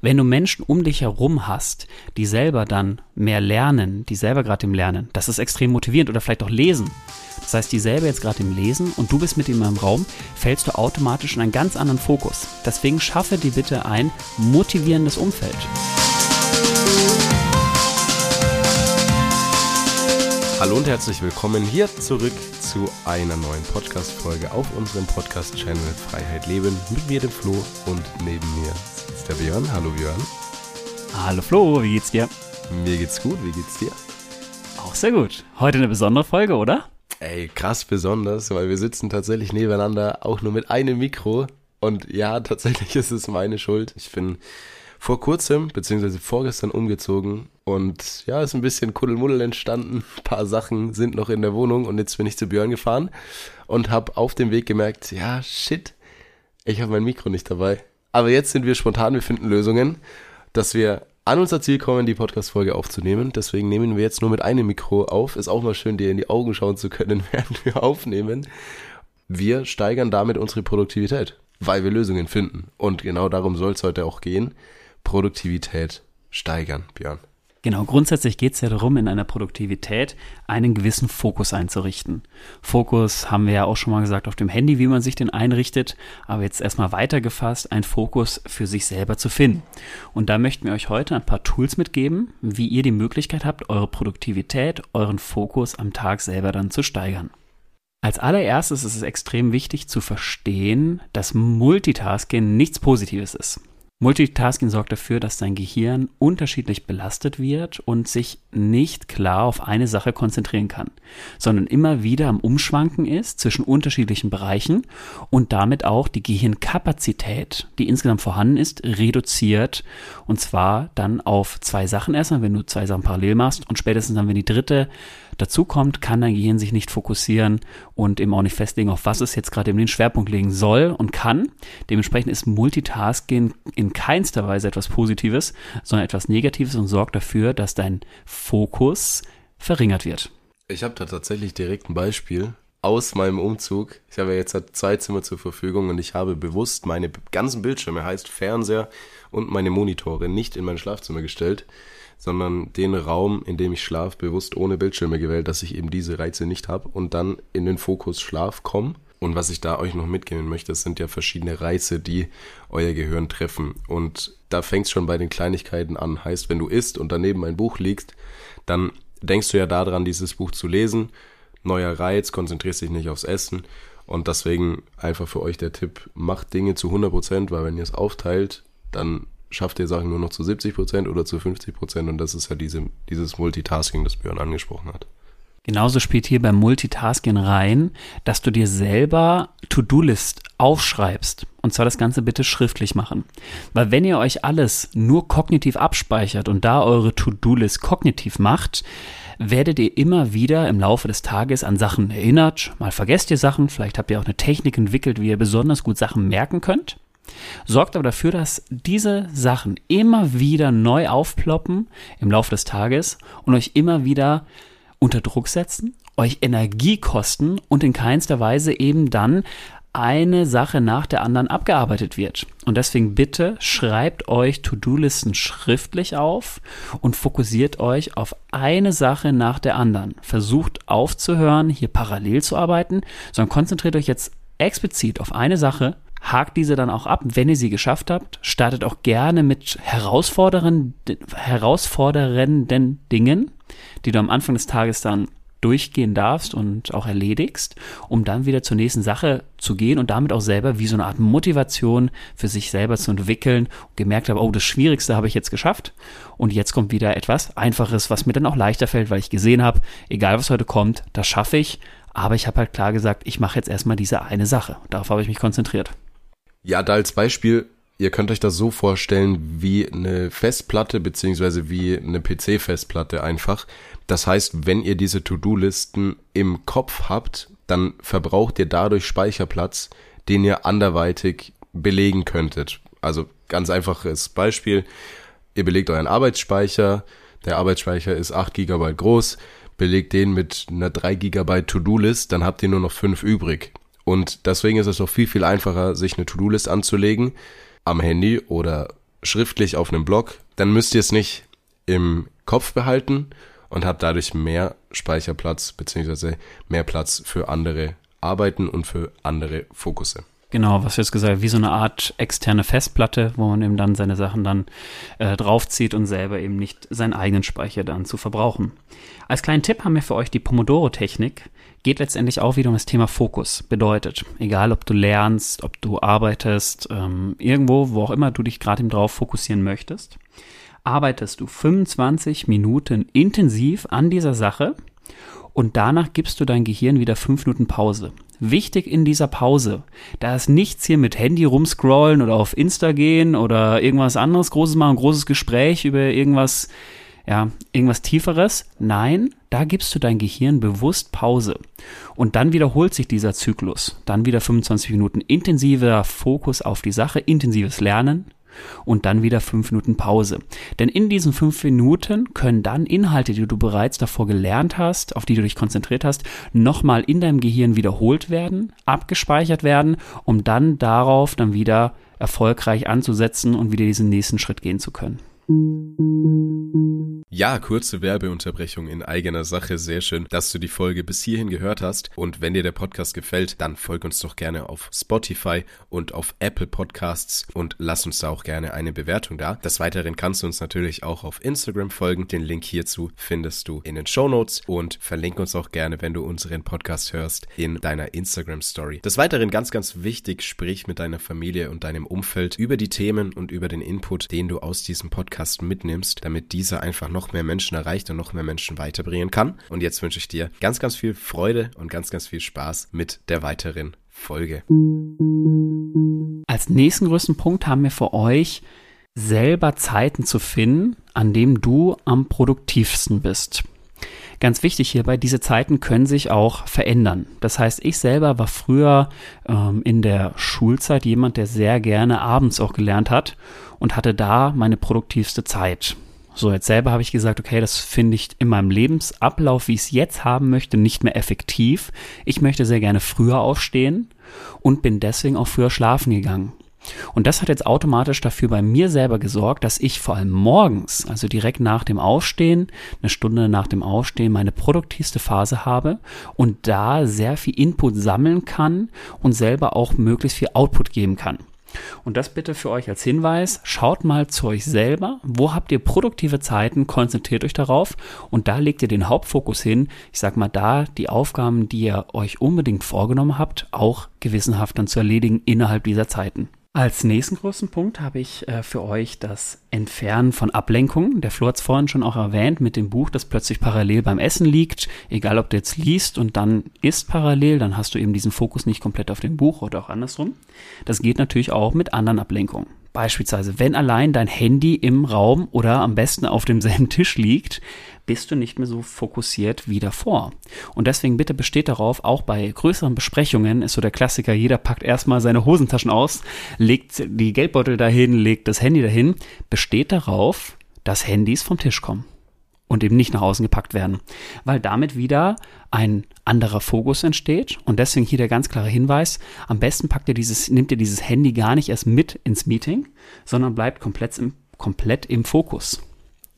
Wenn du Menschen um dich herum hast, die selber dann mehr lernen, die selber gerade im Lernen, das ist extrem motivierend oder vielleicht auch lesen. Das heißt, die selber jetzt gerade im Lesen und du bist mit ihm im Raum, fällst du automatisch in einen ganz anderen Fokus. Deswegen schaffe dir bitte ein motivierendes Umfeld. Hallo und herzlich willkommen hier zurück zu einer neuen Podcast-Folge auf unserem Podcast-Channel Freiheit Leben mit mir, dem Flo, und neben mir sitzt der Björn. Hallo Björn. Hallo Flo, wie geht's dir? Mir geht's gut, wie geht's dir? Auch sehr gut. Heute eine besondere Folge, oder? Ey, krass besonders, weil wir sitzen tatsächlich nebeneinander, auch nur mit einem Mikro. Und ja, tatsächlich ist es meine Schuld. Ich bin vor kurzem, beziehungsweise vorgestern umgezogen und ja, ist ein bisschen Kuddelmuddel entstanden. Ein paar Sachen sind noch in der Wohnung und jetzt bin ich zu Björn gefahren und habe auf dem Weg gemerkt, ja, shit, ich habe mein Mikro nicht dabei. Aber jetzt sind wir spontan, wir finden Lösungen, dass wir an unser Ziel kommen, die Podcast-Folge aufzunehmen. Deswegen nehmen wir jetzt nur mit einem Mikro auf. Ist auch mal schön, dir in die Augen schauen zu können, während wir aufnehmen. Wir steigern damit unsere Produktivität, weil wir Lösungen finden. Und genau darum soll es heute auch gehen. Produktivität steigern, Björn. Genau, grundsätzlich geht es ja darum, in einer Produktivität einen gewissen Fokus einzurichten. Fokus haben wir ja auch schon mal gesagt auf dem Handy, wie man sich den einrichtet, aber jetzt erstmal weitergefasst, ein Fokus für sich selber zu finden. Und da möchten wir euch heute ein paar Tools mitgeben, wie ihr die Möglichkeit habt, eure Produktivität, euren Fokus am Tag selber dann zu steigern. Als allererstes ist es extrem wichtig zu verstehen, dass Multitasking nichts Positives ist. Multitasking sorgt dafür, dass dein Gehirn unterschiedlich belastet wird und sich nicht klar auf eine Sache konzentrieren kann, sondern immer wieder am Umschwanken ist zwischen unterschiedlichen Bereichen und damit auch die Gehirnkapazität, die insgesamt vorhanden ist, reduziert. Und zwar dann auf zwei Sachen. Erstmal, wenn du zwei Sachen parallel machst und spätestens dann, wenn die dritte dazu kommt, kann dein Gehirn sich nicht fokussieren und eben auch nicht festlegen, auf was es jetzt gerade den Schwerpunkt legen soll und kann. Dementsprechend ist Multitasking in keinster Weise etwas Positives, sondern etwas Negatives und sorgt dafür, dass dein Fokus verringert wird. Ich habe da tatsächlich direkt ein Beispiel aus meinem Umzug. Ich habe jetzt zwei Zimmer zur Verfügung und ich habe bewusst meine ganzen Bildschirme, heißt Fernseher und meine Monitore, nicht in mein Schlafzimmer gestellt, sondern den Raum, in dem ich schlafe, bewusst ohne Bildschirme gewählt, dass ich eben diese Reize nicht habe und dann in den Fokus Schlaf komme. Und was ich da euch noch mitgeben möchte, das sind ja verschiedene Reize, die euer Gehirn treffen. Und da fängt es schon bei den Kleinigkeiten an. Heißt, wenn du isst und daneben ein Buch liegst, dann denkst du ja daran, dieses Buch zu lesen. Neuer Reiz, konzentrierst dich nicht aufs Essen. Und deswegen einfach für euch der Tipp, macht Dinge zu 100 Prozent, weil wenn ihr es aufteilt, dann schafft ihr Sachen nur noch zu 70 Prozent oder zu 50 Prozent. Und das ist ja diese, dieses Multitasking, das Björn angesprochen hat. Genauso spielt hier beim Multitasking rein, dass du dir selber To-Do-List aufschreibst. Und zwar das Ganze bitte schriftlich machen. Weil wenn ihr euch alles nur kognitiv abspeichert und da eure To-Do-List kognitiv macht, werdet ihr immer wieder im Laufe des Tages an Sachen erinnert. Mal vergesst ihr Sachen, vielleicht habt ihr auch eine Technik entwickelt, wie ihr besonders gut Sachen merken könnt. Sorgt aber dafür, dass diese Sachen immer wieder neu aufploppen im Laufe des Tages und euch immer wieder unter Druck setzen, euch Energie kosten und in keinster Weise eben dann eine Sache nach der anderen abgearbeitet wird. Und deswegen bitte schreibt euch To-Do-Listen schriftlich auf und fokussiert euch auf eine Sache nach der anderen. Versucht aufzuhören, hier parallel zu arbeiten, sondern konzentriert euch jetzt explizit auf eine Sache hakt diese dann auch ab, wenn ihr sie geschafft habt. Startet auch gerne mit herausfordernden, herausfordernden Dingen, die du am Anfang des Tages dann durchgehen darfst und auch erledigst, um dann wieder zur nächsten Sache zu gehen und damit auch selber wie so eine Art Motivation für sich selber zu entwickeln und gemerkt habe, oh, das Schwierigste habe ich jetzt geschafft und jetzt kommt wieder etwas Einfaches, was mir dann auch leichter fällt, weil ich gesehen habe, egal was heute kommt, das schaffe ich, aber ich habe halt klar gesagt, ich mache jetzt erstmal diese eine Sache. Darauf habe ich mich konzentriert. Ja, da als Beispiel, ihr könnt euch das so vorstellen wie eine Festplatte beziehungsweise wie eine PC-Festplatte einfach. Das heißt, wenn ihr diese To-Do-Listen im Kopf habt, dann verbraucht ihr dadurch Speicherplatz, den ihr anderweitig belegen könntet. Also ganz einfaches Beispiel. Ihr belegt euren Arbeitsspeicher. Der Arbeitsspeicher ist 8 GB groß. Belegt den mit einer 3 GB To-Do-List, dann habt ihr nur noch 5 übrig. Und deswegen ist es doch viel, viel einfacher, sich eine To-Do-List anzulegen am Handy oder schriftlich auf einem Blog, dann müsst ihr es nicht im Kopf behalten und habt dadurch mehr Speicherplatz beziehungsweise mehr Platz für andere Arbeiten und für andere Fokusse. Genau, was du jetzt gesagt hast, wie so eine Art externe Festplatte, wo man eben dann seine Sachen dann äh, draufzieht und selber eben nicht seinen eigenen Speicher dann zu verbrauchen. Als kleinen Tipp haben wir für euch die Pomodoro-Technik. Geht letztendlich auch wieder um das Thema Fokus. Bedeutet, egal ob du lernst, ob du arbeitest, ähm, irgendwo, wo auch immer du dich gerade drauf fokussieren möchtest, arbeitest du 25 Minuten intensiv an dieser Sache und danach gibst du dein Gehirn wieder fünf Minuten Pause. Wichtig in dieser Pause, da ist nichts hier mit Handy rumscrollen oder auf Insta gehen oder irgendwas anderes Großes machen, ein großes Gespräch über irgendwas, ja, irgendwas Tieferes. Nein, da gibst du dein Gehirn bewusst Pause. Und dann wiederholt sich dieser Zyklus. Dann wieder 25 Minuten intensiver Fokus auf die Sache, intensives Lernen, und dann wieder fünf Minuten Pause. Denn in diesen fünf Minuten können dann Inhalte, die du bereits davor gelernt hast, auf die du dich konzentriert hast, nochmal in deinem Gehirn wiederholt werden, abgespeichert werden, um dann darauf dann wieder erfolgreich anzusetzen und wieder diesen nächsten Schritt gehen zu können. Ja, kurze Werbeunterbrechung in eigener Sache. Sehr schön, dass du die Folge bis hierhin gehört hast. Und wenn dir der Podcast gefällt, dann folg uns doch gerne auf Spotify und auf Apple Podcasts und lass uns da auch gerne eine Bewertung da. Des Weiteren kannst du uns natürlich auch auf Instagram folgen. Den Link hierzu findest du in den Show Notes und verlink uns auch gerne, wenn du unseren Podcast hörst, in deiner Instagram Story. Des Weiteren ganz, ganz wichtig, sprich mit deiner Familie und deinem Umfeld über die Themen und über den Input, den du aus diesem Podcast Podcast mitnimmst, damit dieser einfach noch mehr Menschen erreicht und noch mehr Menschen weiterbringen kann. Und jetzt wünsche ich dir ganz, ganz viel Freude und ganz, ganz viel Spaß mit der weiteren Folge. Als nächsten größten Punkt haben wir für euch selber Zeiten zu finden, an denen du am produktivsten bist. Ganz wichtig hierbei, diese Zeiten können sich auch verändern. Das heißt, ich selber war früher ähm, in der Schulzeit jemand, der sehr gerne abends auch gelernt hat und hatte da meine produktivste Zeit. So, jetzt selber habe ich gesagt, okay, das finde ich in meinem Lebensablauf, wie ich es jetzt haben möchte, nicht mehr effektiv. Ich möchte sehr gerne früher aufstehen und bin deswegen auch früher schlafen gegangen. Und das hat jetzt automatisch dafür bei mir selber gesorgt, dass ich vor allem morgens, also direkt nach dem Aufstehen, eine Stunde nach dem Aufstehen, meine produktivste Phase habe und da sehr viel Input sammeln kann und selber auch möglichst viel Output geben kann. Und das bitte für euch als Hinweis. Schaut mal zu euch selber. Wo habt ihr produktive Zeiten? Konzentriert euch darauf. Und da legt ihr den Hauptfokus hin. Ich sag mal, da die Aufgaben, die ihr euch unbedingt vorgenommen habt, auch gewissenhaft dann zu erledigen innerhalb dieser Zeiten. Als nächsten großen Punkt habe ich äh, für euch das Entfernen von Ablenkungen. Der Flo hat es vorhin schon auch erwähnt mit dem Buch, das plötzlich parallel beim Essen liegt. Egal, ob du jetzt liest und dann isst parallel, dann hast du eben diesen Fokus nicht komplett auf dem Buch oder auch andersrum. Das geht natürlich auch mit anderen Ablenkungen. Beispielsweise, wenn allein dein Handy im Raum oder am besten auf demselben Tisch liegt, bist du nicht mehr so fokussiert wie davor. Und deswegen bitte besteht darauf, auch bei größeren Besprechungen ist so der Klassiker, jeder packt erstmal seine Hosentaschen aus, legt die Geldbeutel dahin, legt das Handy dahin, besteht darauf, dass Handys vom Tisch kommen und eben nicht nach außen gepackt werden, weil damit wieder ein anderer Fokus entsteht und deswegen hier der ganz klare Hinweis, am besten packt ihr dieses, nimmt ihr dieses Handy gar nicht erst mit ins Meeting, sondern bleibt komplett im, komplett im Fokus.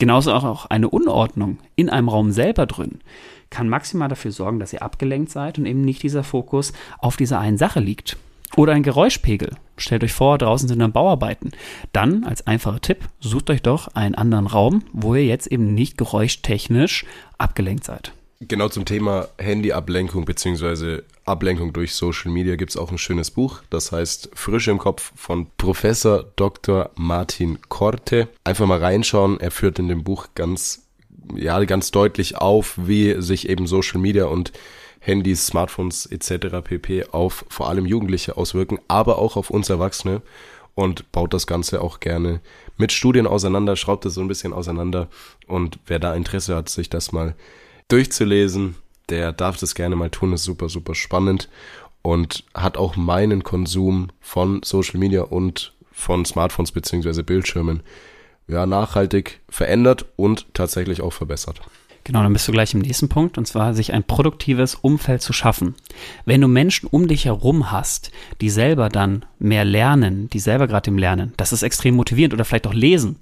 Genauso auch eine Unordnung in einem Raum selber drin kann maximal dafür sorgen, dass ihr abgelenkt seid und eben nicht dieser Fokus auf dieser einen Sache liegt. Oder ein Geräuschpegel. Stellt euch vor, draußen sind dann Bauarbeiten. Dann, als einfacher Tipp, sucht euch doch einen anderen Raum, wo ihr jetzt eben nicht geräuschtechnisch abgelenkt seid. Genau zum Thema Handyablenkung bzw. Ablenkung durch Social Media gibt es auch ein schönes Buch, das heißt Frisch im Kopf von Professor Dr. Martin Korte. Einfach mal reinschauen, er führt in dem Buch ganz, ja, ganz deutlich auf, wie sich eben Social Media und Handys, Smartphones etc. pp. auf vor allem Jugendliche auswirken, aber auch auf uns Erwachsene und baut das Ganze auch gerne mit Studien auseinander, schraubt es so ein bisschen auseinander und wer da Interesse hat, sich das mal durchzulesen, der darf das gerne mal tun, ist super, super spannend und hat auch meinen Konsum von Social Media und von Smartphones beziehungsweise Bildschirmen ja, nachhaltig verändert und tatsächlich auch verbessert. Genau, dann bist du gleich im nächsten Punkt, und zwar sich ein produktives Umfeld zu schaffen. Wenn du Menschen um dich herum hast, die selber dann mehr lernen, die selber gerade im Lernen, das ist extrem motivierend oder vielleicht auch lesen.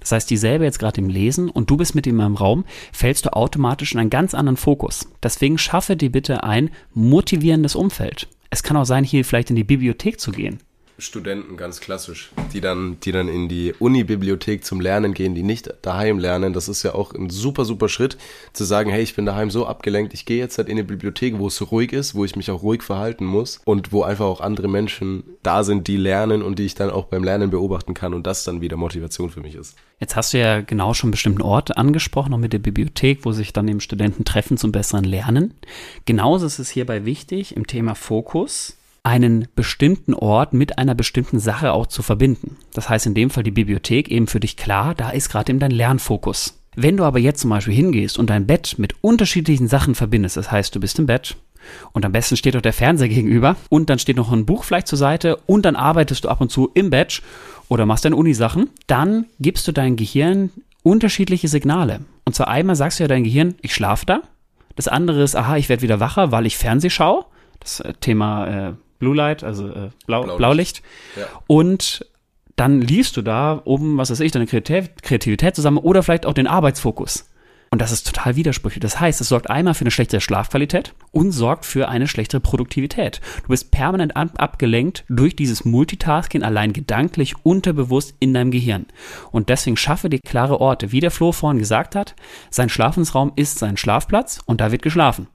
Das heißt, die selber jetzt gerade im Lesen und du bist mit ihm im Raum, fällst du automatisch in einen ganz anderen Fokus. Deswegen schaffe dir bitte ein motivierendes Umfeld. Es kann auch sein, hier vielleicht in die Bibliothek zu gehen. Studenten ganz klassisch, die dann, die dann in die Uni-Bibliothek zum Lernen gehen, die nicht daheim lernen. Das ist ja auch ein super, super Schritt, zu sagen, hey, ich bin daheim so abgelenkt, ich gehe jetzt halt in die Bibliothek, wo es ruhig ist, wo ich mich auch ruhig verhalten muss und wo einfach auch andere Menschen da sind, die lernen und die ich dann auch beim Lernen beobachten kann und das dann wieder Motivation für mich ist. Jetzt hast du ja genau schon einen bestimmten Ort angesprochen, auch mit der Bibliothek, wo sich dann eben Studenten treffen zum besseren Lernen. Genauso ist es hierbei wichtig im Thema Fokus einen bestimmten Ort mit einer bestimmten Sache auch zu verbinden. Das heißt in dem Fall die Bibliothek eben für dich klar, da ist gerade eben dein Lernfokus. Wenn du aber jetzt zum Beispiel hingehst und dein Bett mit unterschiedlichen Sachen verbindest, das heißt du bist im Bett und am besten steht auch der Fernseher gegenüber und dann steht noch ein Buch vielleicht zur Seite und dann arbeitest du ab und zu im Bett oder machst deine Unisachen, dann gibst du deinem Gehirn unterschiedliche Signale. Und zwar einmal sagst du ja dein Gehirn, ich schlafe da. Das andere ist, aha, ich werde wieder wacher, weil ich Fernseh schaue. Das äh, Thema äh, Blue Light, also äh, Blau, Blaulicht. Blaulicht. Ja. Und dann liest du da oben, was weiß ich, deine Kreativität zusammen oder vielleicht auch den Arbeitsfokus. Und das ist total widersprüchlich. Das heißt, es sorgt einmal für eine schlechtere Schlafqualität und sorgt für eine schlechtere Produktivität. Du bist permanent abgelenkt durch dieses Multitasking allein gedanklich unterbewusst in deinem Gehirn. Und deswegen schaffe dir klare Orte. Wie der Flo vorhin gesagt hat, sein Schlafensraum ist sein Schlafplatz und da wird geschlafen.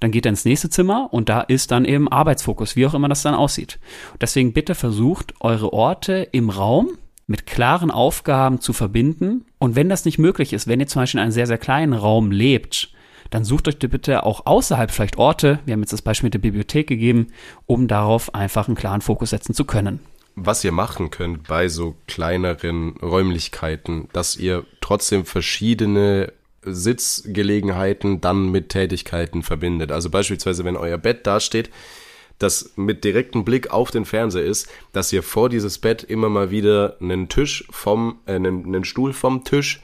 Dann geht er ins nächste Zimmer und da ist dann eben Arbeitsfokus, wie auch immer das dann aussieht. Deswegen bitte versucht, eure Orte im Raum mit klaren Aufgaben zu verbinden. Und wenn das nicht möglich ist, wenn ihr zum Beispiel in einem sehr, sehr kleinen Raum lebt, dann sucht euch bitte auch außerhalb vielleicht Orte, wir haben jetzt das Beispiel mit der Bibliothek gegeben, um darauf einfach einen klaren Fokus setzen zu können. Was ihr machen könnt bei so kleineren Räumlichkeiten, dass ihr trotzdem verschiedene Sitzgelegenheiten dann mit Tätigkeiten verbindet. Also beispielsweise, wenn euer Bett dasteht, das mit direktem Blick auf den Fernseher ist, dass ihr vor dieses Bett immer mal wieder einen Tisch vom, äh, einen, einen Stuhl vom Tisch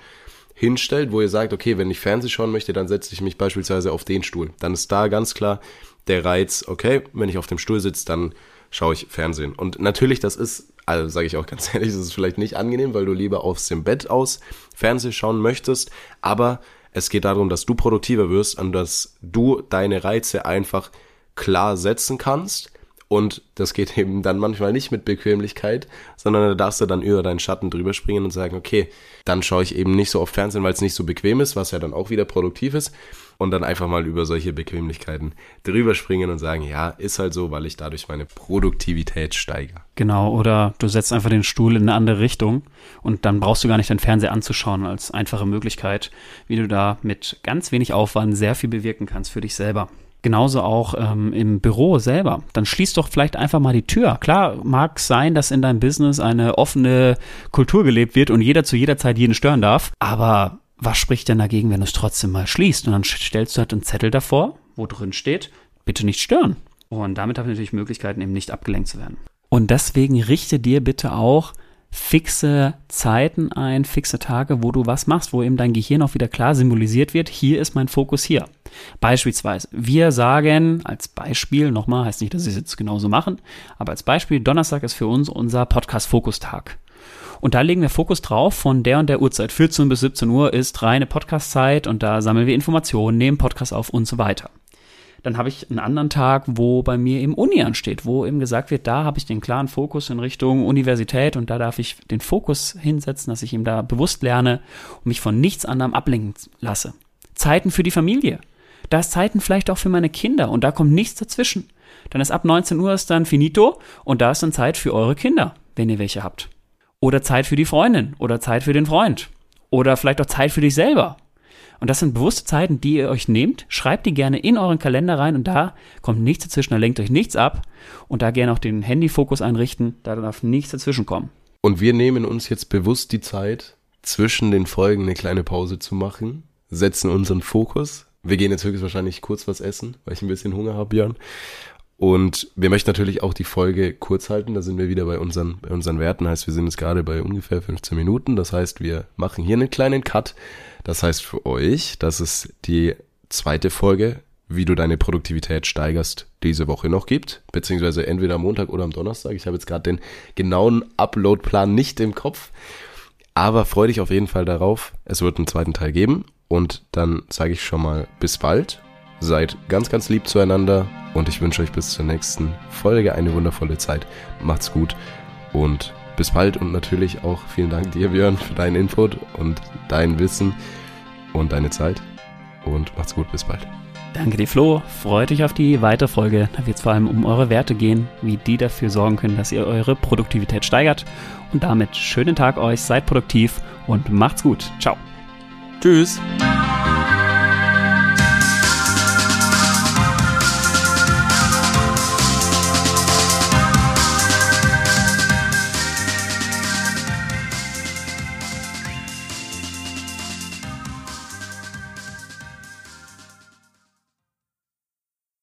hinstellt, wo ihr sagt, okay, wenn ich Fernseh schauen möchte, dann setze ich mich beispielsweise auf den Stuhl. Dann ist da ganz klar der Reiz, okay, wenn ich auf dem Stuhl sitze, dann schaue ich Fernsehen. Und natürlich, das ist, also sage ich auch ganz ehrlich, das ist vielleicht nicht angenehm, weil du lieber aus dem Bett aus Fernsehen schauen möchtest, aber es geht darum, dass du produktiver wirst und dass du deine Reize einfach klar setzen kannst. Und das geht eben dann manchmal nicht mit Bequemlichkeit, sondern da darfst du dann über deinen Schatten drüber springen und sagen, okay, dann schaue ich eben nicht so auf Fernsehen, weil es nicht so bequem ist, was ja dann auch wieder produktiv ist und dann einfach mal über solche Bequemlichkeiten drüber springen und sagen, ja, ist halt so, weil ich dadurch meine Produktivität steigere. Genau, oder du setzt einfach den Stuhl in eine andere Richtung und dann brauchst du gar nicht dein Fernseher anzuschauen als einfache Möglichkeit, wie du da mit ganz wenig Aufwand sehr viel bewirken kannst für dich selber. Genauso auch ähm, im Büro selber. Dann schließ doch vielleicht einfach mal die Tür. Klar, mag sein, dass in deinem Business eine offene Kultur gelebt wird und jeder zu jeder Zeit jeden stören darf. Aber was spricht denn dagegen, wenn du es trotzdem mal schließt? Und dann stellst du halt einen Zettel davor, wo drin steht, bitte nicht stören. Und damit habe ich natürlich Möglichkeiten, eben nicht abgelenkt zu werden. Und deswegen richte dir bitte auch fixe Zeiten ein, fixe Tage, wo du was machst, wo eben dein Gehirn auch wieder klar symbolisiert wird, hier ist mein Fokus hier. Beispielsweise, wir sagen als Beispiel, nochmal, heißt nicht, dass sie es jetzt genauso machen, aber als Beispiel, Donnerstag ist für uns unser Podcast-Fokustag. Und da legen wir Fokus drauf, von der und der Uhrzeit, 14 bis 17 Uhr ist reine Podcast-Zeit und da sammeln wir Informationen, nehmen Podcast auf und so weiter. Dann habe ich einen anderen Tag, wo bei mir eben Uni ansteht, wo eben gesagt wird, da habe ich den klaren Fokus in Richtung Universität und da darf ich den Fokus hinsetzen, dass ich eben da bewusst lerne und mich von nichts anderem ablenken lasse. Zeiten für die Familie. Da ist Zeiten vielleicht auch für meine Kinder und da kommt nichts dazwischen. Dann ist ab 19 Uhr ist dann finito und da ist dann Zeit für eure Kinder, wenn ihr welche habt. Oder Zeit für die Freundin oder Zeit für den Freund. Oder vielleicht auch Zeit für dich selber. Und das sind bewusste Zeiten, die ihr euch nehmt. Schreibt die gerne in euren Kalender rein und da kommt nichts dazwischen, da lenkt euch nichts ab. Und da gerne auch den Handyfokus einrichten, da darf nichts dazwischen kommen. Und wir nehmen uns jetzt bewusst die Zeit, zwischen den Folgen eine kleine Pause zu machen, setzen unseren Fokus. Wir gehen jetzt höchstwahrscheinlich kurz was essen, weil ich ein bisschen Hunger habe, Björn. Und wir möchten natürlich auch die Folge kurz halten. Da sind wir wieder bei unseren, bei unseren Werten. Heißt, wir sind jetzt gerade bei ungefähr 15 Minuten. Das heißt, wir machen hier einen kleinen Cut. Das heißt für euch, dass es die zweite Folge, wie du deine Produktivität steigerst, diese Woche noch gibt. Beziehungsweise entweder am Montag oder am Donnerstag. Ich habe jetzt gerade den genauen Upload-Plan nicht im Kopf. Aber freu dich auf jeden Fall darauf. Es wird einen zweiten Teil geben. Und dann sage ich schon mal bis bald. Seid ganz, ganz lieb zueinander und ich wünsche euch bis zur nächsten Folge eine wundervolle Zeit. Macht's gut und bis bald und natürlich auch vielen Dank dir, Björn, für deinen Input und dein Wissen und deine Zeit. Und macht's gut, bis bald. Danke dir, Flo. Freut euch auf die weitere Folge. Da wird es vor allem um eure Werte gehen, wie die dafür sorgen können, dass ihr eure Produktivität steigert. Und damit schönen Tag euch, seid produktiv und macht's gut. Ciao. Tschüss.